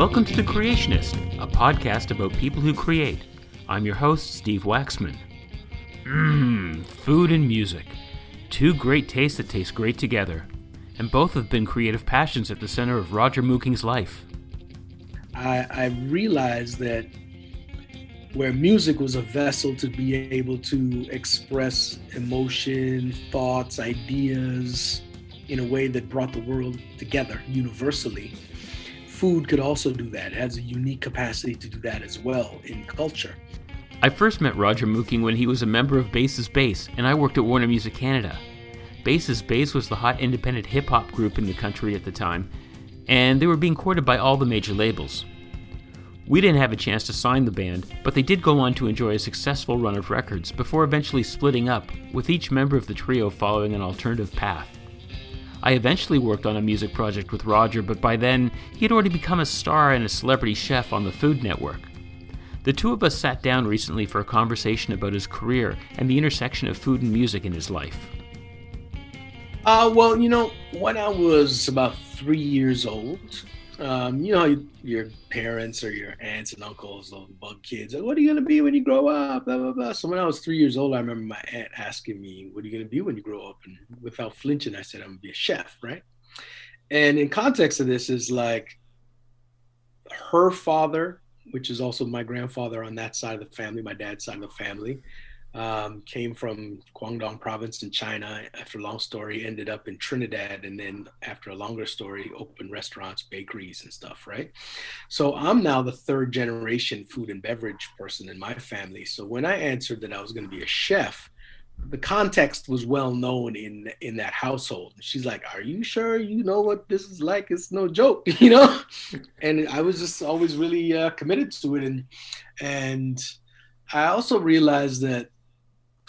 Welcome to The Creationist, a podcast about people who create. I'm your host, Steve Waxman. Mmm, food and music. Two great tastes that taste great together. And both have been creative passions at the center of Roger Mooking's life. I, I realized that where music was a vessel to be able to express emotion, thoughts, ideas in a way that brought the world together universally. Food could also do that, it has a unique capacity to do that as well in culture. I first met Roger Mooking when he was a member of Bass Is Base, and I worked at Warner Music Canada. Bass Is Base was the hot independent hip hop group in the country at the time, and they were being courted by all the major labels. We didn't have a chance to sign the band, but they did go on to enjoy a successful run of records before eventually splitting up, with each member of the trio following an alternative path. I eventually worked on a music project with Roger, but by then he had already become a star and a celebrity chef on the Food Network. The two of us sat down recently for a conversation about his career and the intersection of food and music in his life. Uh, well, you know, when I was about three years old, um, you know, your parents or your aunts and uncles, those bug kids, what are you gonna be when you grow up? Blah blah blah. So when I was three years old, I remember my aunt asking me, "What are you gonna be when you grow up?" And without flinching, I said, "I'm gonna be a chef." Right. And in context of this is like her father, which is also my grandfather on that side of the family, my dad's side of the family, um, came from Guangdong province in China. After a long story, ended up in Trinidad, and then after a longer story, opened restaurants, bakeries, and stuff. Right. So I'm now the third generation food and beverage person in my family. So when I answered that I was going to be a chef, the context was well known in in that household. She's like, "Are you sure you know what this is like? It's no joke, you know." and I was just always really uh, committed to it, and and I also realized that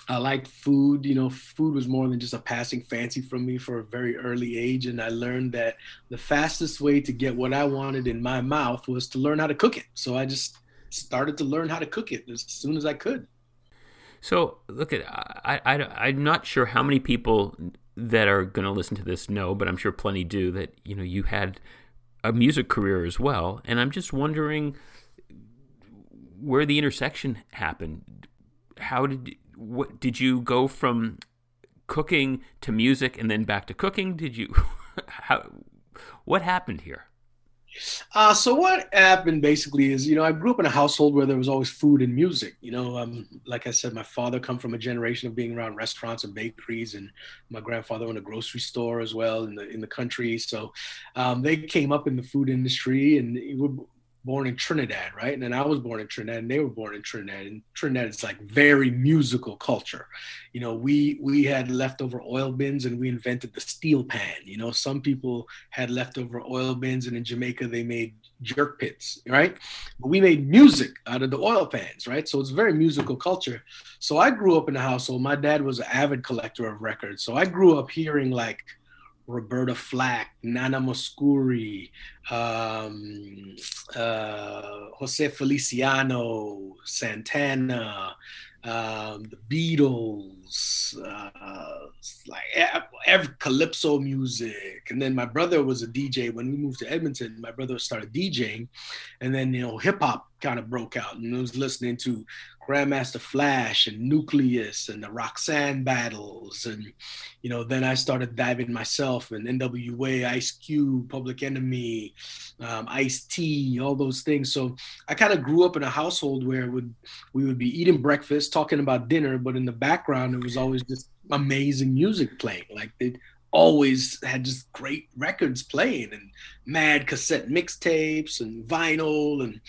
I liked food. You know, food was more than just a passing fancy from me for a very early age. And I learned that the fastest way to get what I wanted in my mouth was to learn how to cook it. So I just started to learn how to cook it as soon as I could. So, look at I, I, I'm not sure how many people that are going to listen to this know, but I'm sure plenty do that, you know, you had a music career as well. And I'm just wondering where the intersection happened. How did what did you go from cooking to music and then back to cooking? Did you how what happened here? Uh, so what happened basically is, you know, I grew up in a household where there was always food and music. You know, um, like I said, my father come from a generation of being around restaurants and bakeries, and my grandfather owned a grocery store as well in the in the country. So um, they came up in the food industry, and born in Trinidad, right? And then I was born in Trinidad, and they were born in Trinidad. And Trinidad is like very musical culture. You know, we we had leftover oil bins, and we invented the steel pan. You know, some people had leftover oil bins, and in Jamaica they made jerk pits, right? But we made music out of the oil pans, right? So it's very musical culture. So I grew up in a household. My dad was an avid collector of records, so I grew up hearing like Roberta Flack, Nana Mouskouri, um, uh, Jose Feliciano, Santana, um, the Beatles, uh, like every calypso music. And then my brother was a DJ when we moved to Edmonton. My brother started DJing, and then you know hip hop kind of broke out, and I was listening to Grandmaster Flash and Newcleus and the Roxanne battles. And, you know, then I started diving myself and NWA, Ice Cube, Public Enemy, um, Ice T, all those things. So I kind of grew up in a household where would we would be eating breakfast, talking about dinner, but in the background, it was always just amazing music playing. Like they always had just great records playing and mad cassette mixtapes and vinyl. And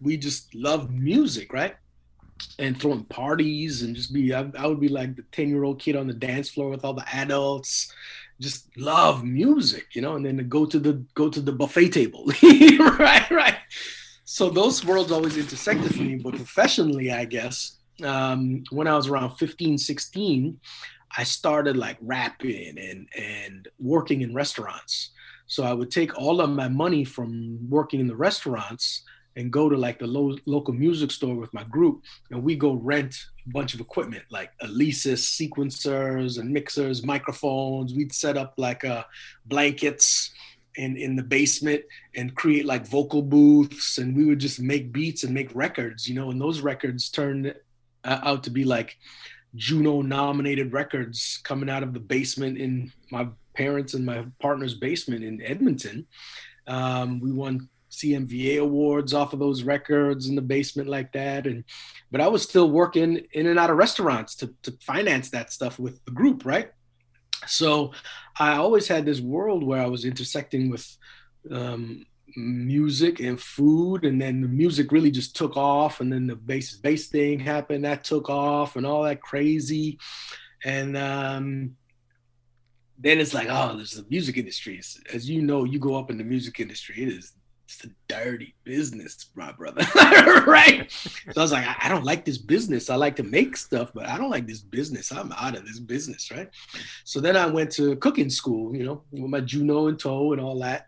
we just loved music, right? And throwing parties and just be I, I would be like the 10 year old kid on the dance floor with all the adults. Just love music you know and then go to the go to the buffet table. Right right. So those worlds always intersected for me but professionally i guess um, when i was around 15 16 i started like rapping and and working in restaurants. So i would take all of my money from working in the restaurants and go to like the lo- local music store with my group and we go rent a bunch of equipment like Alesis sequencers and mixers, microphones. We'd set up like uh, blankets in in the basement and create like vocal booths, and we would just make beats and make records, you know. And those records turned out to be like Juno nominated records coming out of the basement in my parents and my partner's basement in Edmonton. Um, we won CMVA awards off of those records in the basement like that. And but I was still working in and out of restaurants to, to finance that stuff with the group, right? So I always had this world where I was intersecting with um, music and food, and then the music really just took off, and then the bass bass thing happened that took off, and all that crazy, and um, then it's like, oh, there's the music industry. As you know, you go up in the music industry, it is it's a dirty business, my brother. right? So I was like, I, I, don't like this business. I like to make stuff, but I don't like this business. I'm out of this business, right? So then I went to cooking school, you know, with my Juno and tow and all that.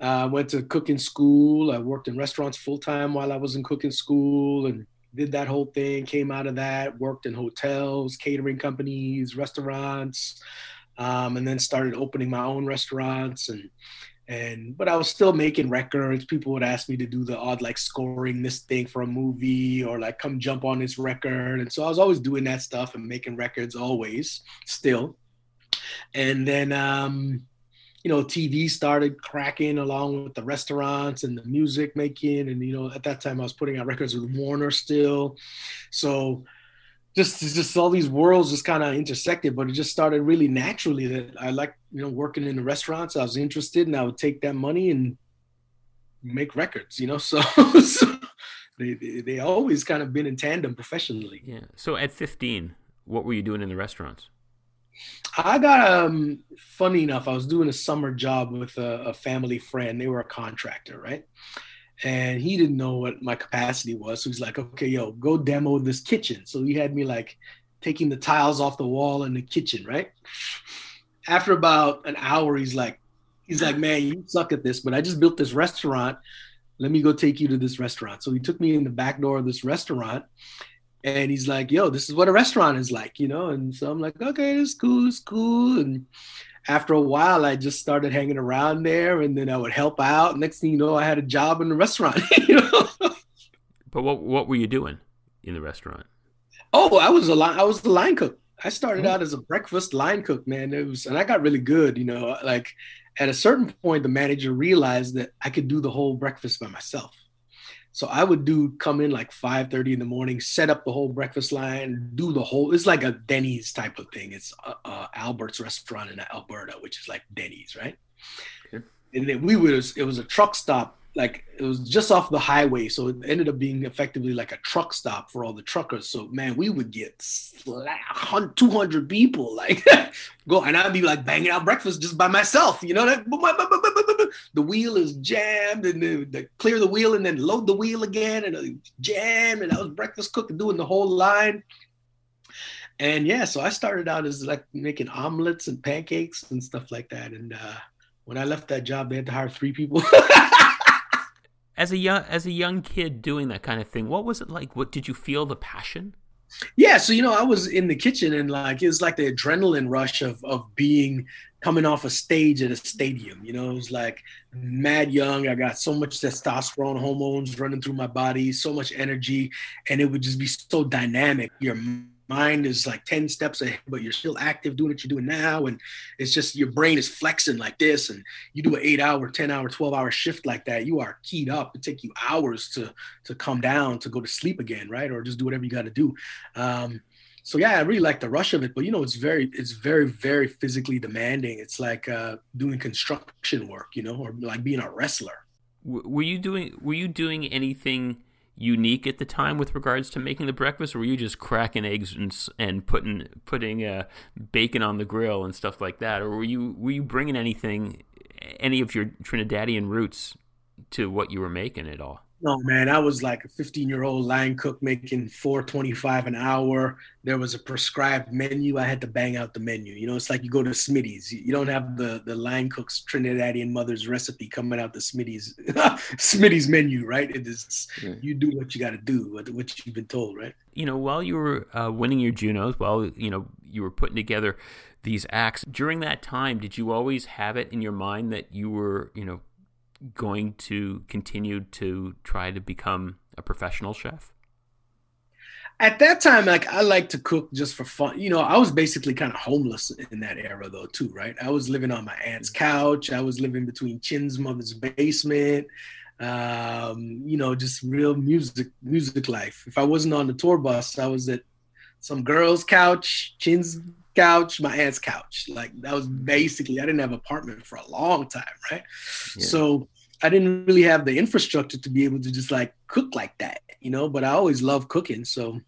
I uh, went to cooking school. I worked in restaurants full time while I was in cooking school and did that whole thing, came out of that, worked in hotels, catering companies, restaurants, um, and then started opening my own restaurants and and but I was still making records. People would ask me to do the odd like scoring this thing for a movie or like come jump on this record. And so I was always doing that stuff and making records always still. And then um you know, TV started cracking along with the restaurants and the music making. And, you know, at that time I was putting out records with Warner still. So just just all these worlds just kind of intersected, but it just started really naturally that I like you know working in the restaurants. I was interested, and I would take that money and make records. You know, so, so they, they they always kind of been in tandem professionally. Yeah. So at 15, what were you doing in the restaurants? I got um funny enough, I was doing a summer job with a, a family friend. They were a contractor, right? And he didn't know what my capacity was. So he's like, okay, yo, go demo this kitchen. So he had me like taking the tiles off the wall in the kitchen, right? After about an hour, he's like, he's like, man, you suck at this, but I just built this restaurant. Let me go take you to this restaurant. So he took me in the back door of this restaurant and he's like, yo, this is what a restaurant is like, you know? And so I'm like, okay, it's cool, it's cool. And after a while, I just started hanging around there, and then I would help out. Next thing you know, I had a job in the restaurant. you know. But what what were you doing in the restaurant? Oh, I was a line. I was the line cook. I started mm-hmm. out as a breakfast line cook, man. It was, and I got really good. You know, like at a certain point, the manager realized that I could do the whole breakfast by myself. So I would do come in like 5:30 in the morning, set up the whole breakfast line, do the whole. It's like a Denny's type of thing. It's uh, uh, Albert's restaurant in Alberta, which is like Denny's, right? Okay. And then we was it was a truck stop like it was just off the highway, so it ended up being effectively like a truck stop for all the truckers. So man, we would get slapped, 200 people like go, and I'd be like banging out breakfast just by myself. You know that the wheel is jammed, and then the, clear the wheel, and then load the wheel again, and jam, and I was breakfast cooking, doing the whole line. And yeah, so I started out as like making omelets and pancakes and stuff like that. And uh, when I left that job, they had to hire three people. as a young as a young kid doing that kind of thing what was it like? What did you feel the passion? Yeah so you know i was in the kitchen and like it was like the adrenaline rush of of being coming off a stage at a stadium you know? It was like mad young. I got so much testosterone hormones running through my body so much energy and it would just be so dynamic. Your mind is like 10 steps ahead, but you're still active doing what you're doing now. And it's just your brain is flexing like this. And you do an eight hour, 10 hour, 12 hour shift like that, you are keyed up. It take you hours to to come down to go to sleep again, right? Or just do whatever you got to do. Um, so yeah, I really like the rush of it, but you know, it's very, it's very, very physically demanding. It's like uh, doing construction work, you know, or like being a wrestler. Were you doing? Were you doing anything? Unique at the time with regards to making the breakfast, or were you just cracking eggs and, and putting putting uh, bacon on the grill and stuff like that, or were you were you bringing anything, any of your Trinidadian roots to what you were making at all? No, man, I was like a 15 year old line cook making 425 an hour. There was a prescribed menu. I had to bang out the menu. You know, it's like you go to Smitty's. You don't have the, the line cook's Trinidadian mother's recipe coming out the Smitty's Smitty's menu, right? It is yeah. you do what you got to do, what, what you've been told, right? You know, while you were uh, winning your Junos, while you know you were putting together these acts. During that time, did you always have it in your mind that you were, you know, going to continue to try to become a professional chef? At that time, like I like to cook just for fun. You know, I was basically kind of homeless in that era though, too, right? I was living on my aunt's couch. I was living between Chin's mother's basement. Um, you know, just real music, music life. If I wasn't on the tour bus, I was at some girl's couch, Chin's couch, my aunt's couch. Like that was basically I didn't have an apartment for a long time, right? Yeah. So I didn't really have the infrastructure to be able to just like cook like that, you know. But I always loved cooking, so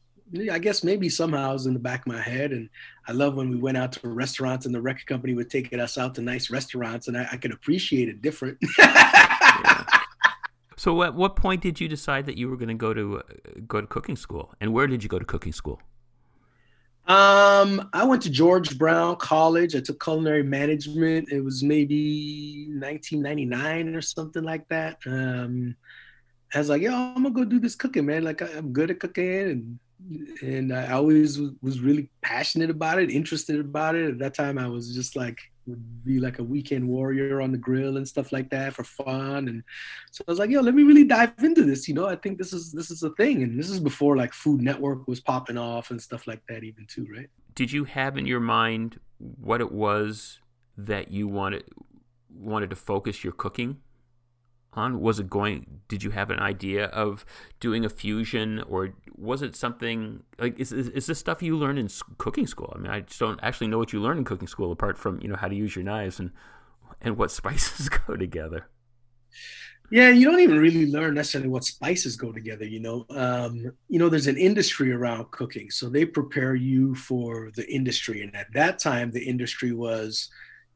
I guess maybe somehow it was in the back of my head. And I love when we went out to restaurants and the record company would take us out to nice restaurants, and I, I could appreciate it different. yeah. So, at what point did you decide that you were going to go to uh, go to cooking school, and where did you go to cooking school? Um, I went to George Brown College. I took culinary management. It was maybe 1999 or something like that. Um, I was like, yo, I'm gonna go do this cooking, man. Like I'm good at cooking, and and I always was really passionate about it, interested about it. At that time, I was just like would be like a weekend warrior on the grill and stuff like that for fun. And so I was like, yo, let me really dive into this. You know, I think this is this is a thing. And this is before like Food Network was popping off and stuff like that, even too, right? Did you have in your mind what it was that you wanted wanted to focus your cooking on? Was it going? Did you have an idea of doing a fusion, or was it something like is is, is this stuff you learn in cooking school? I mean, I just don't actually know what you learn in cooking school apart from you know how to use your knives and and what spices go together. Yeah, you don't even really learn necessarily what spices go together. You know, um, you know, there's an industry around cooking, so they prepare you for the industry. And at that time, the industry was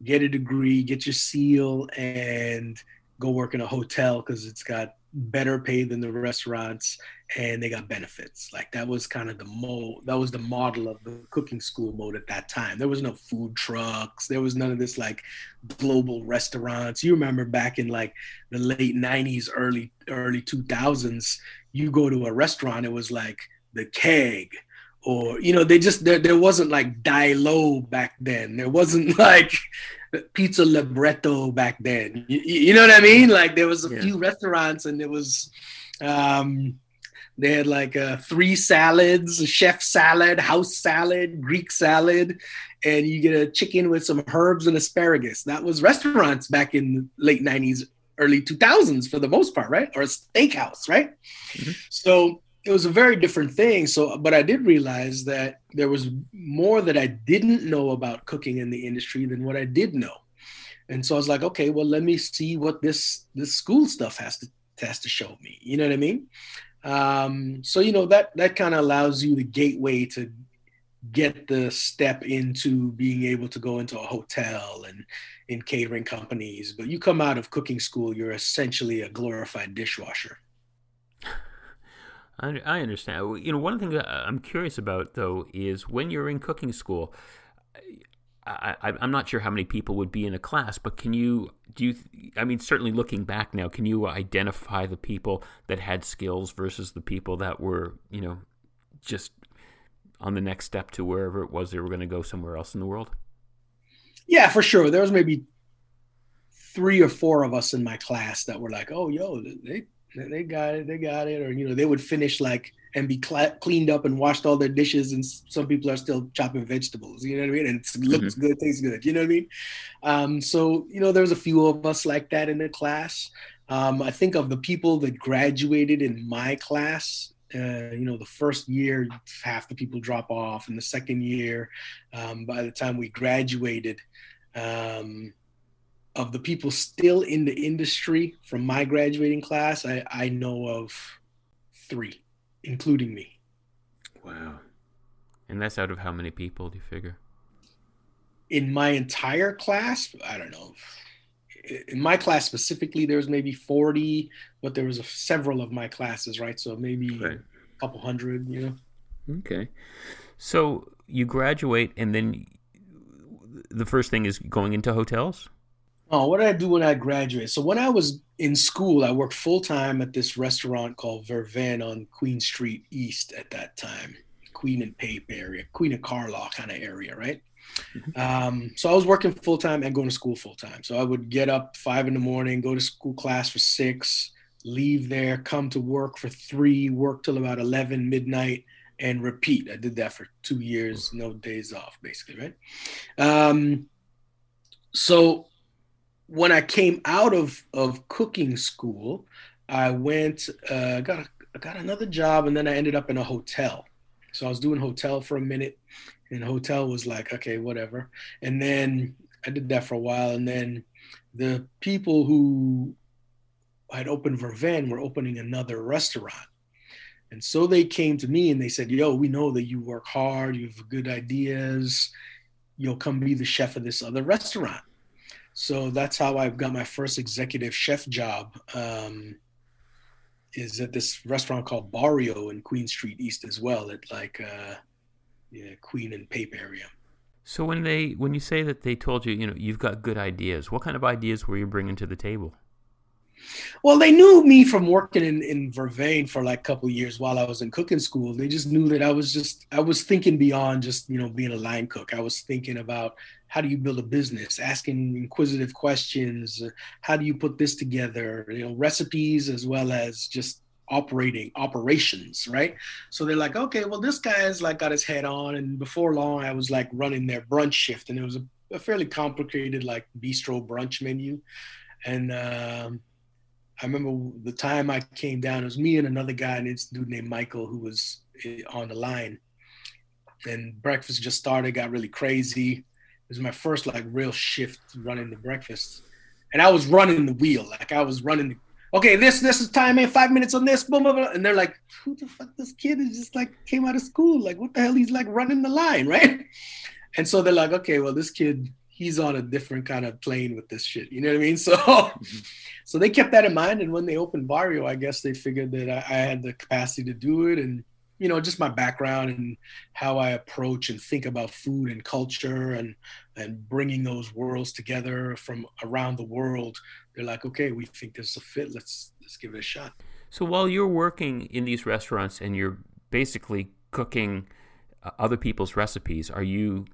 get a degree, get your seal, and go work in a hotel because it's got better pay than the restaurants and they got benefits. Like that was kind of the mo that was the model of the cooking school mode at that time. There was no food trucks. There was none of this like global restaurants. You remember back in like the late 90s early early 2000s you go to a restaurant it was like the keg or you know they just there, there wasn't like die low back then. There wasn't like pizza libretto back then. You, you, know what i mean? Like there was a yeah. few restaurants and it was um they had like uh, three salads chef salad house salad greek salad and you get a chicken with some herbs and asparagus. That was restaurants back in the late 90s early 2000s for the most part right? Or a steakhouse right? Mm-hmm. so it was a very different thing. So, but I did realize that there was more that I didn't know about cooking in the industry than what I did know. And so I was like, okay, well, let me see what this this school stuff has to has to show me. You know what I mean? Um, so you know that that kind of allows you the gateway to get the step into being able to go into a hotel and in catering companies. But you come out of cooking school, you're essentially a glorified dishwasher. I, understand. You know, one thing I'm curious about though is when you're in cooking school. I, am not sure how many people would be in a class, but can you do you? I mean, certainly looking back now, can you identify the people that had skills versus the people that were, you know, just on the next step to wherever it was they were going to go somewhere else in the world? Yeah, for sure. There was maybe three or four of us in my class that were like, "Oh, yo, they they got it, they got it, or you know, they would finish like and be cl- cleaned up and washed all their dishes, and some people are still chopping vegetables. You know what I mean? And it looks mm-hmm. good, tastes good. You know what I mean? Um, so you know, there was a few of us like that in the class. Um, I think of the people that graduated in my class. Uh, you know, the first year, half the people drop off, and the second year, um, by the time we graduated, um, of the people still in the industry from my graduating class, I, I know of three, including me. Wow. And that's out of how many people do you figure? In my entire class, I don't know. In my class specifically, there was maybe 40, but there was a, several of my classes, right? So maybe right. a couple hundred, you know? Okay. So you graduate, and then the first thing is going into hotels? Oh, what did I do when I graduated? So when I was in school, I worked full time at this restaurant called Vervain on Queen Street East at that time. Queen and Pape area, Queen and Carlaw kind of area, right? Mm-hmm. Um, so I was working full time and going to school full time. So I would get up five in the morning, go to school class for six, leave there, come to work for three, work till about 11 midnight, and repeat. I did that for two years, no days off, basically, right? Um, so when I came out of, of cooking school, I went, uh, got, got another job, and then I ended up in a hotel. So I was doing hotel for a minute, and hotel was like, okay, whatever. And then I did that for a while, and then the people who had opened Vervain were opening another restaurant. And so they came to me and they said, Yo, we know that you work hard, you have good ideas, you'll come be the chef of this other restaurant. So that's how I've got my first executive chef job. Um, is at this restaurant called Barrio in Queen Street East as well, at like uh, yeah, Queen and Pape area. So when they when you say that they told you, you know, you've got good ideas, what kind of ideas were you bringing to the table? Well, they knew me from working in, in Vervain for like a couple years while I was in cooking school. They just knew that I was just I was thinking beyond just you know being a line cook. I was thinking about how do you build a business, asking inquisitive questions. How do you put this together? You know, recipes as well as just operating operations, right? So they're like, okay, well, this guy's like got his head on, and before long, I was like running their brunch shift, and it was a, a fairly complicated like bistro brunch menu, and um, I remember the time I came down, it was me and another guy, and this dude named Michael who was eh, on the line. And breakfast just started, got really crazy. It was my first like real shift running the breakfast. And I was running the wheel. Like I was running the okay, this this is time in five minutes on this, boom, boom, boom. and they're like, who the fuck this kid is just like came out of school? Like, what the hell? He's like running the line, right? And so they're like, okay, well, this kid he's on a different kind of plane with this shit. You know what I mean? So, mm-hmm. so they kept that in mind. And when they opened Barrio, I guess they figured that I, I, had the capacity to do it, and you know, just my background and how I approach and think about food and culture, and and bringing those worlds together from around the world. They're like, okay, we think this is a fit. Let's let's give it a shot. So while you're working in these restaurants and you're basically cooking uh, other people's recipes, are you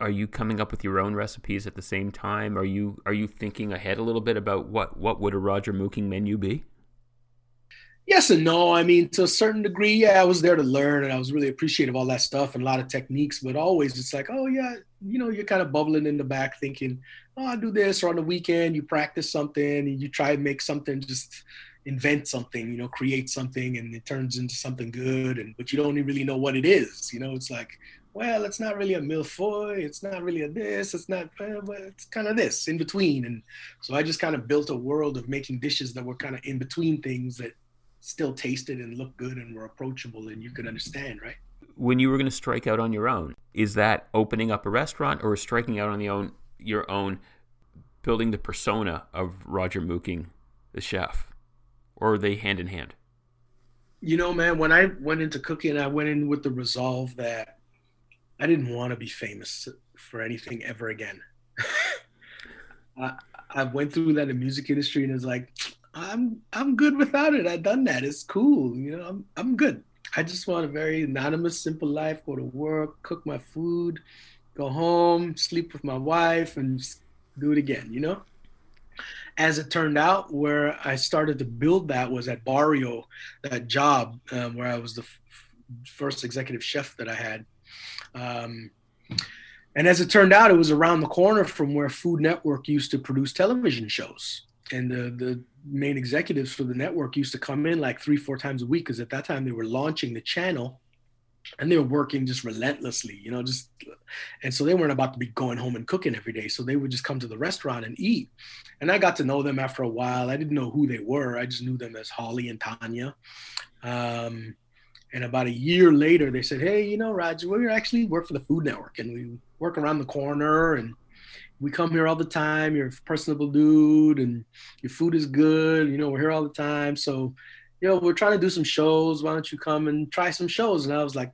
are you coming up with your own recipes at the same time? Are you are you thinking ahead a little bit about what what would a Roger Mooking menu be? Yes and no. I mean, to a certain degree, yeah, I was there to learn, and I was really appreciative of all that stuff and a lot of techniques. But always, it's like, oh yeah, you know, you're kind of bubbling in the back, thinking, oh, I'll do this. Or on the weekend, you practice something, and you try and make something, just invent something, you know, create something, and it turns into something good. And but you don't really know what it is. You know, it's like, well, it's not really a mille-feuille, it's not really a this, it's not, but it's kind of this in between. And so I just kind of built a world of making dishes that were kind of in between things that still tasted and looked good and were approachable and you could understand, right? When you were going to strike out on your own, is that opening up a restaurant or striking out on the own your own, building the persona of Roger Mooking, the chef, or are they hand in hand? You know, man, when I went into cooking, I went in with the resolve that I didn't want to be famous for anything ever again. I, I went through that in music industry and it's like, I'm I'm good without it. I've done that. It's cool. You know, I'm I'm good. I just want a very anonymous, simple life. Go to work, cook my food, go home, sleep with my wife, and do it again. You know. As it turned out, where I started to build that was at Barrio, that job um, where I was the f- first executive chef that I had. Um, and as it turned out, it was around the corner from where Food Network used to produce television shows. And the, the main executives for the network used to come in like three, four times a week because at that time they were launching the channel and they were working just relentlessly, you know, just and so they weren't about to be going home and cooking every day. So they would just come to the restaurant and eat. And I got to know them after a while. I didn't know who they were. I just knew them as Holly and Tanya. Um, and about a year later, they said, "Hey, you know, Roger, we actually work for the Food Network, and we work around the corner, and we come here all the time. You're a personable dude, and your food is good. You know, we're here all the time. So, you know, we're trying to do some shows. Why don't you come and try some shows?" And I was like,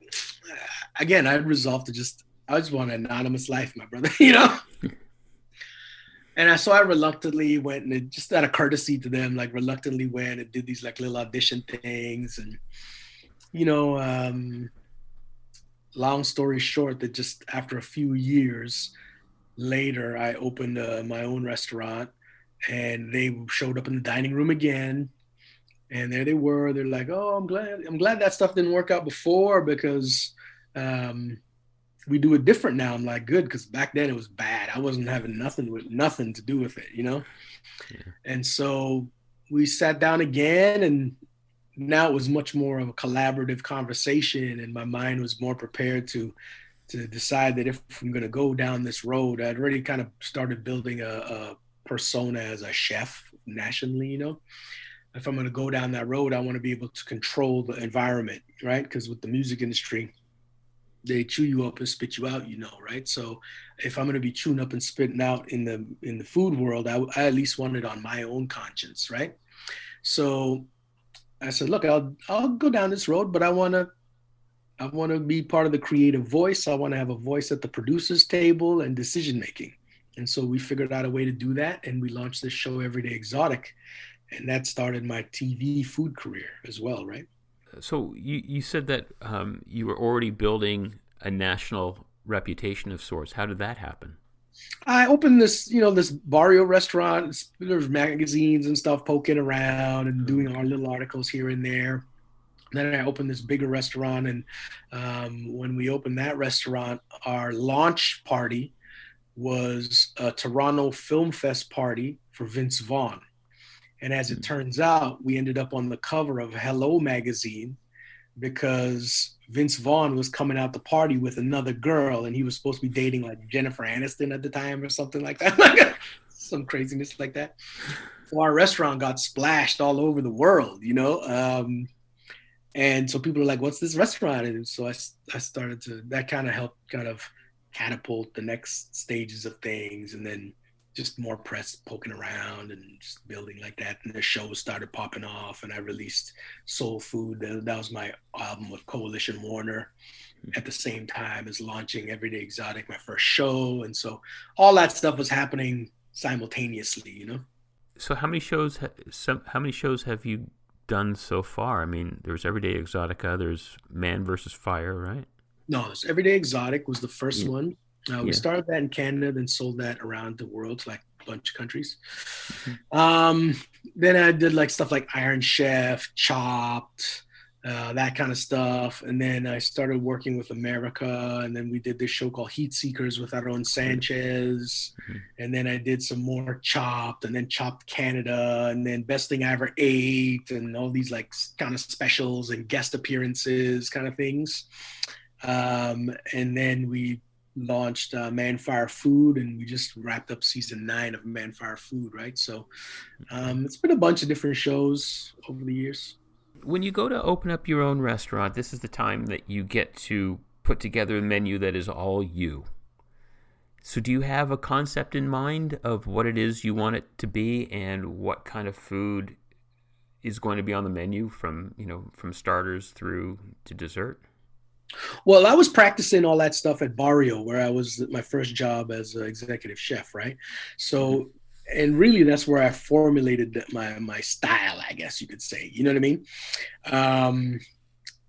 again, I resolved to just, I just want an anonymous life, my brother. You know. and I, so I reluctantly went and just out of courtesy to them, like reluctantly went and did these like little audition things and you know, um, long story short, that just after a few years later, I opened uh, my own restaurant, and they showed up in the dining room again, and there they were. They're like, "Oh, I'm glad. I'm glad that stuff didn't work out before because." Um, we do it different now. I'm like, good, because back then it was bad. I wasn't having nothing with nothing to do with it, you know. Yeah. And so we sat down again, and now it was much more of a collaborative conversation, and my mind was more prepared to to decide that if I'm going to go down this road, I'd already kind of started building a, a persona as a chef nationally, you know. If I'm going to go down that road, I want to be able to control the environment, right? Because with the music industry, they chew you up and spit you out, you know, right? So if I'm going to be chewing up and spitting out in the in the food world, I, I at least want it on my own conscience, right? So I said, look, I'll I'll go down this road, but I want to I want to be part of the creative voice. I want to have a voice at the producers table and decision making. And so we figured out a way to do that, and we launched this show, Everyday Exotic, and that started my TV food career as well, right? So you you said that um, you were already building a national reputation of sorts. How did that happen? I opened this, you know, this barrio restaurant. There's magazines and stuff poking around and doing our little articles here and there. Then I opened this bigger restaurant, and um, when we opened that restaurant, our launch party was a Toronto Film Fest party for Vince Vaughn. And as it hmm. turns out, we ended up on the cover of Hello magazine because Vince Vaughn was coming out the party with another girl, and he was supposed to be dating like Jennifer Aniston at the time or something like that. Some craziness like that. So our restaurant got splashed all over the world, you know. Um, and so people are like, "What's this restaurant?" And so I, I started to that kind of helped kind of catapult the next stages of things, and then just more press poking around and just building like that. And the show started popping off, and I released Soul Food. That was my album with Coalition Warner at the same time as launching Everyday Exotic, my first show. And so all that stuff was happening simultaneously, you know. So how many shows? How many shows have you done so far? I mean, there's Everyday Exotica. There's Man versus Fire, right? No, Everyday Exotic was the first yeah. one. Uh, we yeah. started that in Canada, then sold that around the world to like a bunch of countries. Mm-hmm. Um, then I did like stuff like Iron Chef, Chopped, uh, that kind of stuff. And then I started working with America, and then we did this show called Heat Seekers with Aaron Sanchez. Mm-hmm. And then I did some more Chopped, and then Chopped Canada, and then Best Thing I Ever Ate, and all these like kind of specials and guest appearances kind of things. Um, and then we launched uh, Man Fire Food, and we just wrapped up season nine of Man Fire Food, right? So um, it's been a bunch of different shows over the years. When you go to open up your own restaurant, this is the time that you get to put together a menu that is all you. So, do you have a concept in mind of what it is you want it to be and what kind of food is going to be on the menu from, you know, from starters through to dessert? Well, I was practicing all that stuff at Barrio, where I was my first job as an executive chef, right? So, mm-hmm. And really, that's where I formulated my my style, I guess you could say. You know what I mean? Um,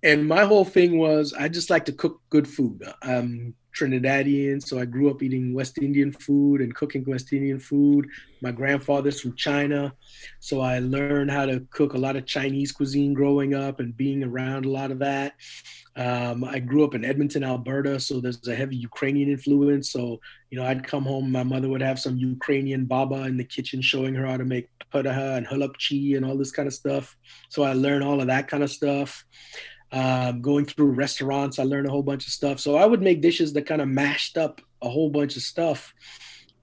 and my whole thing was I just like to cook good food. I'm Trinidadian, so I grew up eating West Indian food and cooking West Indian food. My grandfather's from China, so I learned how to cook a lot of Chinese cuisine growing up and being around a lot of that. Um, I grew up in Edmonton, Alberta, so there's a heavy Ukrainian influence. So, you know, I'd come home, my mother would have some Ukrainian baba in the kitchen showing her how to make padaha and halapchi and all this kind of stuff. So I learned all of that kind of stuff. Um, going through restaurants, I learned a whole bunch of stuff. So I would make dishes that kind of mashed up a whole bunch of stuff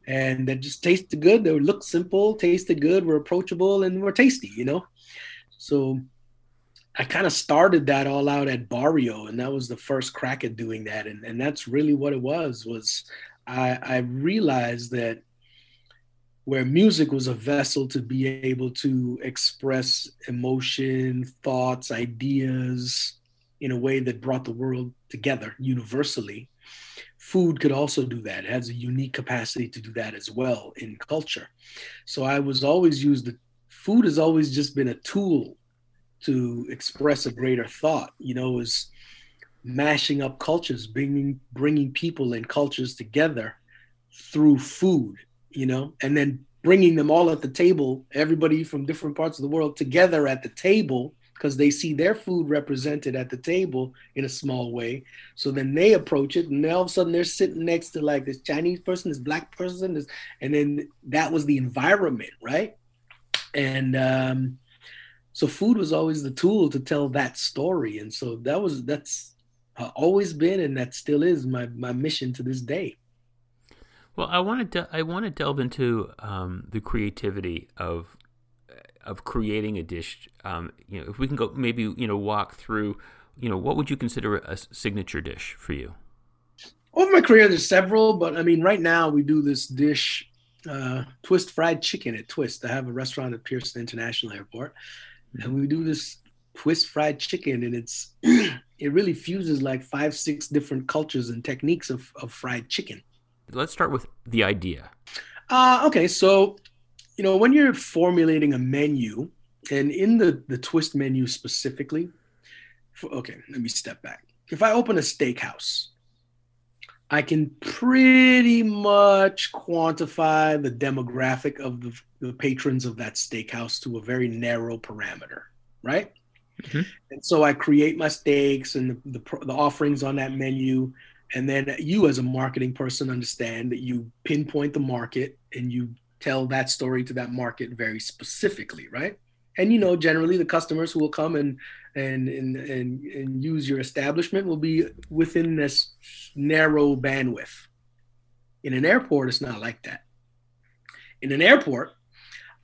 and that just tasted good. They would look simple, tasted good, were approachable, and were tasty, you know? So I kind of started that all out at Barrio, and that was the first crack at doing that. And, and that's really what it was. Was I, I realized that where music was a vessel to be able to express emotion, thoughts, ideas in a way that brought the world together universally. Food could also do that. It has a unique capacity to do that as well in culture. So I was always used the food has always just been a tool to express a greater thought. You know, is mashing up cultures, bringing bringing people and cultures together through food, you know, and then bringing them all at the table, everybody from different parts of the world together at the table because they see their food represented at the table in a small way. So then they approach it, and all of a sudden they're sitting next to like this Chinese person, this black person, this, and then that was the environment, right? And um, so food was always the tool to tell that story, and so that was that's always been, and that still is my my mission to this day. Well, I wanted to I want to delve into um, the creativity of of creating a dish. Um, you know, if we can go maybe you know walk through, you know, what would you consider a signature dish for you? Over my career, there's several, but I mean, right now we do this dish, uh, twist fried chicken at Twist. I have a restaurant at Pearson International Airport, and we do this twist fried chicken, and it's it really fuses like five, six different cultures and techniques of, of fried chicken. Let's start with the idea. Uh, okay, so you know when you're formulating a menu, and in the the twist menu specifically, for, okay, let me step back. If I open a steakhouse, I can pretty much quantify the demographic of the, the patrons of that steakhouse to a very narrow parameter, right? Mm-hmm. And so I create my steaks and the, the, the offerings on that menu and then you as a marketing person understand that you pinpoint the market and you tell that story to that market very specifically right? And you know generally the customers who will come and and and and, and use your establishment will be within this narrow bandwidth. In an airport it's not like that. In an airport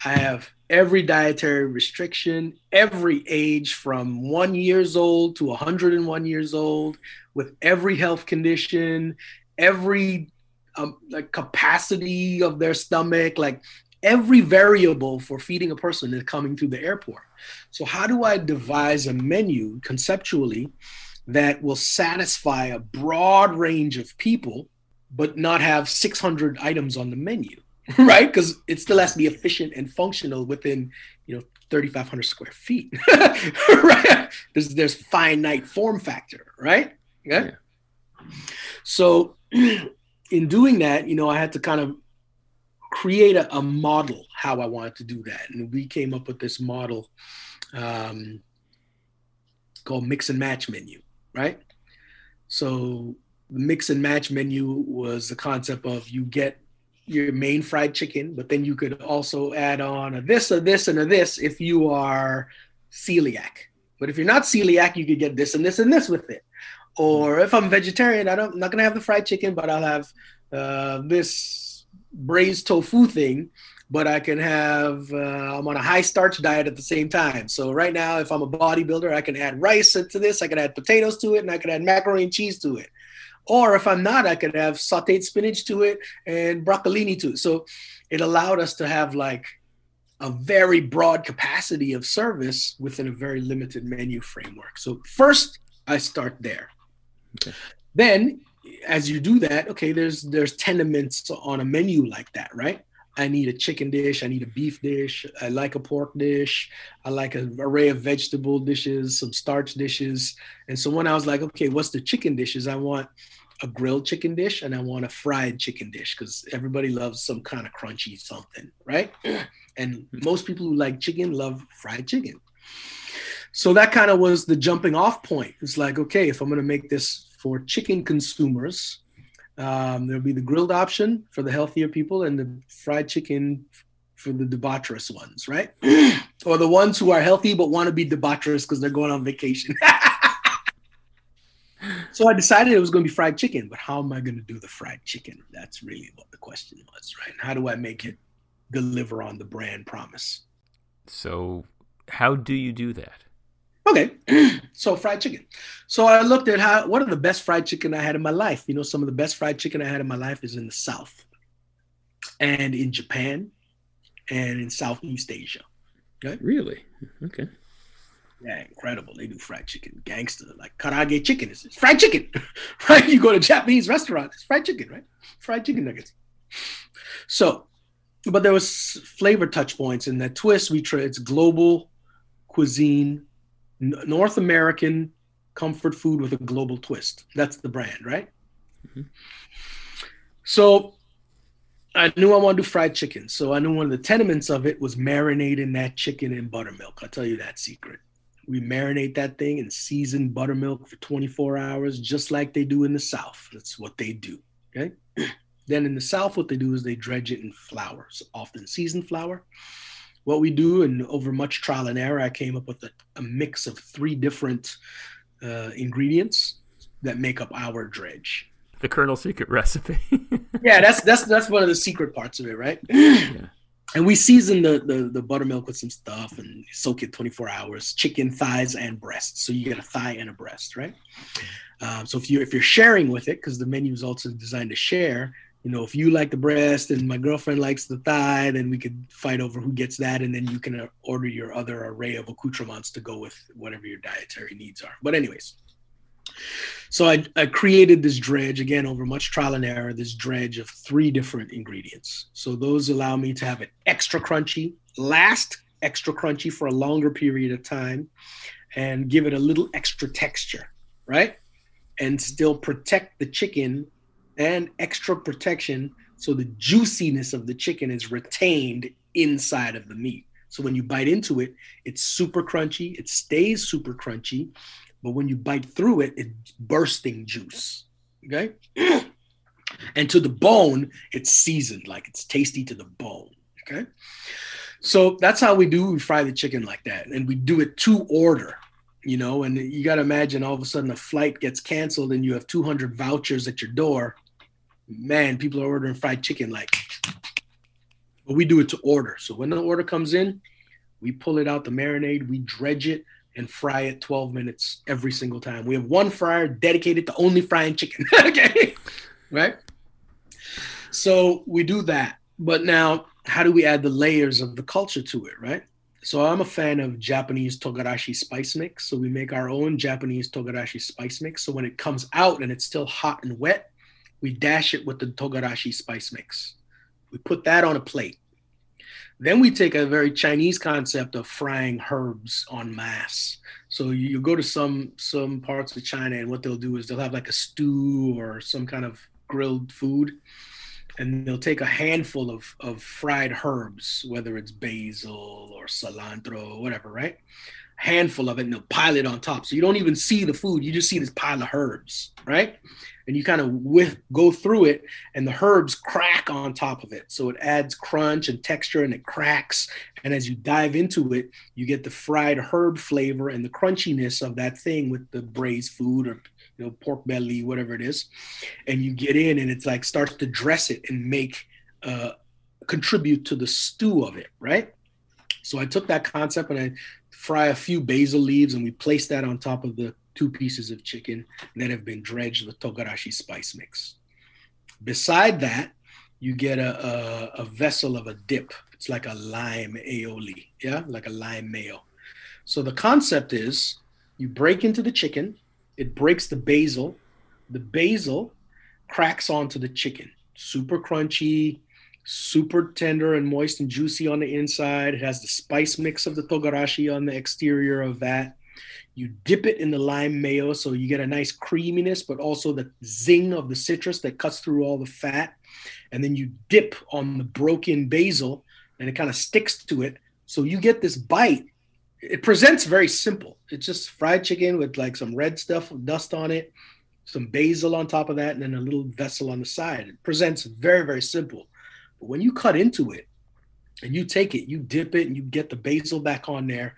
i have every dietary restriction every age from one years old to 101 years old with every health condition, every um, like capacity of their stomach, like every variable for feeding a person is coming through the airport. So how do I devise a menu conceptually that will satisfy a broad range of people, but not have 600 items on the menu? Right because it still has to be efficient and functional within you know 3500 square feet right there's there's finite form factor right yeah. So in doing that, you know, I had to kind of create a, a, model how I wanted to do that. And we came up with this model um, called mix and match menu, right? So the mix and match menu was the concept of you get your main fried chicken, but then you could also add on a this, a this, and a this if you are celiac. But if you're not celiac, you could get this and this and this with it. Or if I'm vegetarian, I don't, I'm not gonna have the fried chicken, but I'll have uh, this braised tofu thing. But I can have uh, I'm on a high starch diet at the same time. So right now, if I'm a bodybuilder, I can add rice to this, I can add potatoes to it, and I can add macaroni and cheese to it. Or if I'm not, I could have sauteed spinach to it and broccolini to it. So it allowed us to have like a very broad capacity of service within a very limited menu framework. So first, I start there. Okay. Then, as you do that, okay, there's there's tenements on a menu like that, right? I need a chicken dish. I need a beef dish. I like a pork dish. I like an array of vegetable dishes, some starch dishes. And so when I was like, okay, what's the chicken dishes? I want a grilled chicken dish and I want a fried chicken dish because everybody loves some kind of crunchy something, right? And most people who like chicken love fried chicken. So that kind of was the jumping off point. It's like, okay, if I'm going to make this for chicken consumers. Um, there'll be the grilled option for the healthier people and the fried chicken for the debaucherous ones, right? or the ones who are healthy but want to be debaucherous because they're going on vacation. so I decided it was going to be fried chicken, but how am I going to do the fried chicken? That's really what the question was, right? How do I make it deliver on the brand promise? So, how do you do that? Okay, so fried chicken. So I looked at how what are the best fried chicken I had in my life. You know, some of the best fried chicken I had in my life is in the South, and in Japan, and in Southeast Asia. Okay? Really? Okay. Yeah, incredible. They do fried chicken, gangster, like karaage chicken. It's fried chicken, right? You go to a Japanese restaurant, it's fried chicken, right? Fried chicken nuggets. So, but there was flavor touch points in that twist. We try it's global cuisine North American comfort food with a global twist. That's the brand, right? Mm-hmm. So I knew I wanted to do fried chicken. So I knew one of the tenements of it was marinating that chicken in buttermilk. I'll tell you that secret. We marinate that thing in seasoned buttermilk for 24 hours, just like they do in the South. That's what they do. Okay. then in the South, what they do is they dredge it in flour, so often seasoned flour. What we do, and over much trial and error, I came up with a, a mix of three different uh, ingredients that make up our dredge. The Colonel Secret recipe. yeah, that's that's that's one of the secret parts of it, right? yeah. And we season the, the the buttermilk with some stuff and soak it 24 hours. Chicken thighs and breasts, so you get a thigh and a breast, right? Um, so if you if you're sharing with it, because the menu is also designed to share, you know, if you like the breast and my girlfriend likes the thigh, then we could fight over who gets that, and then you can uh, order your other array of accoutrements to go with whatever your dietary needs are. But anyways, so I, I created this dredge again over much trial and error. This dredge of three different ingredients. So those allow me to have it extra crunchy, last extra crunchy for a longer period of time, and give it a little extra texture, right? And still protect the chicken and extra protection so the juiciness of the chicken is retained inside of the meat. So when you bite into it, it's super crunchy, it stays super crunchy, but when you bite through it, it's bursting juice. Okay. and to the bone, it's seasoned, like it's tasty to the bone. Okay. So that's how we do. We fry the chicken like that, and we do it to order you know and you got to imagine all of a sudden a flight gets canceled and you have 200 vouchers at your door man, people are ordering fried chicken like. But we do it to order. So when the order comes in, we pull it out the marinade, we dredge it, and fry it 12 minutes every single time. We have one fryer dedicated to only frying chicken. okay. Right? So we do that. But now, how do we add the layers of the culture to it, right? So I'm a fan of Japanese togarashi spice mix. So we make our own Japanese togarashi spice mix. So when it comes out and it's still hot and wet, we dash it with the togarashi spice mix. We put that on a plate. Then we take a very Chinese concept of frying herbs en masse. So you go to some some parts of China, and what they'll do is they'll have like a stew or some kind of grilled food, and they'll take a handful of, of fried herbs, whether it's basil or cilantro or whatever, right? Handful of it, and they'll pile it on top. So you don't even see the food; you just see this pile of herbs, right? and you kind of with go through it and the herbs crack on top of it so it adds crunch and texture and it cracks and as you dive into it you get the fried herb flavor and the crunchiness of that thing with the braised food or you know pork belly whatever it is and you get in and it's like starts to dress it and make uh contribute to the stew of it right so i took that concept and i fry a few basil leaves and we place that on top of the two pieces of chicken that have been dredged with togarashi spice mix. Beside that, you get a, a, a, vessel of a dip. It's like a lime aioli, yeah, like a lime mayo. So the concept is you break into the chicken, it breaks the basil, the basil cracks onto the chicken, super crunchy, super tender and moist and juicy on the inside. It has the spice mix of the togarashi on the exterior of that. You dip it in the lime mayo so you get a nice creaminess, but also the zing of the citrus that cuts through all the fat. And then you dip on the broken basil and it kind of sticks to it. So you get this bite. It presents very simple. It's just fried chicken with like some red stuff, dust on it, some basil on top of that, and then a little vessel on the side. It presents very, very simple. But when you cut into it and you take it, you dip it and you get the basil back on there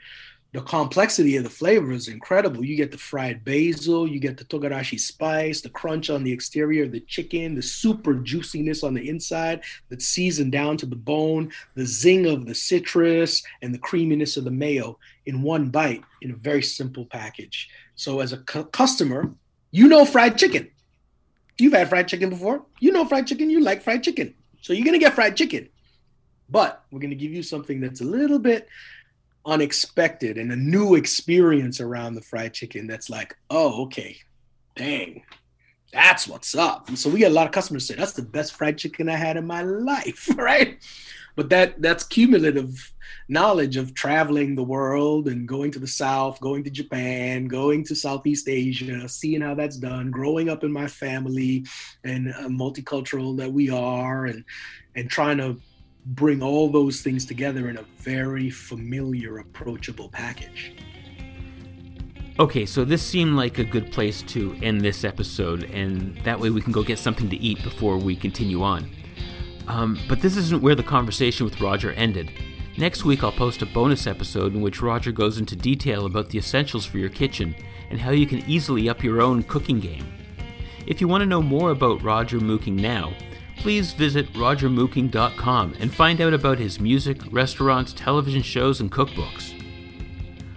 the complexity of the flavor is incredible. You get the fried basil, you get the togarashi spice, the crunch on the exterior the chicken, the super juiciness on the inside that's seasoned down to the bone, the zing of the citrus, and the creaminess of the mayo in one bite in a very simple package. So, as a cu- customer, you know fried chicken. You've had fried chicken before. You know fried chicken. You like fried chicken. So, you're going to get fried chicken. But we're going to give you something that's a little bit unexpected and a new experience around the fried chicken that's like, oh, okay, dang, that's what's up. And so we get a lot of customers say, that's the best fried chicken I had in my life, right? But that that's cumulative knowledge of traveling the world and going to the South, going to Japan, going to Southeast Asia, seeing how that's done, growing up in my family and uh, multicultural that we are, and and trying to bring all those things together in a very familiar, approachable package. Okay, so this seemed like a good place to end this episode, and that way we can go get something to eat before we continue on. Um, but this isn't where the conversation with Roger ended. Next week, I'll post a bonus episode in which Roger goes into detail about the essentials for your kitchen and how you can easily up your own cooking game. If you want to know more about Roger Mooking now, please visit rogermooking.com and find out about his music, restaurants, television shows, and cookbooks.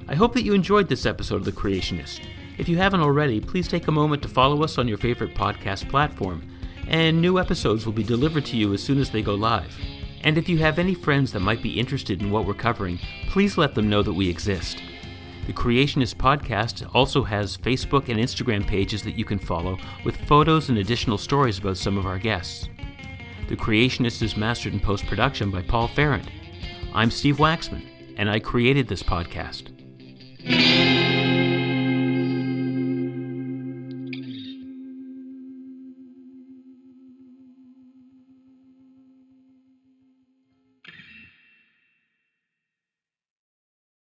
I hope that you enjoyed this episode of The Creationist. If you haven't already, please take a moment to follow us on your favorite podcast platform, and new episodes will be delivered to you as soon as they go live. And if you have any friends that might be interested in what we're covering, please let them know that we exist. The Creationist podcast also has Facebook and Instagram pages that you can follow with photos and additional stories about some of our guests. The Creationist is mastered in post production by Paul Farrant. I'm Steve Waxman, and I created this podcast.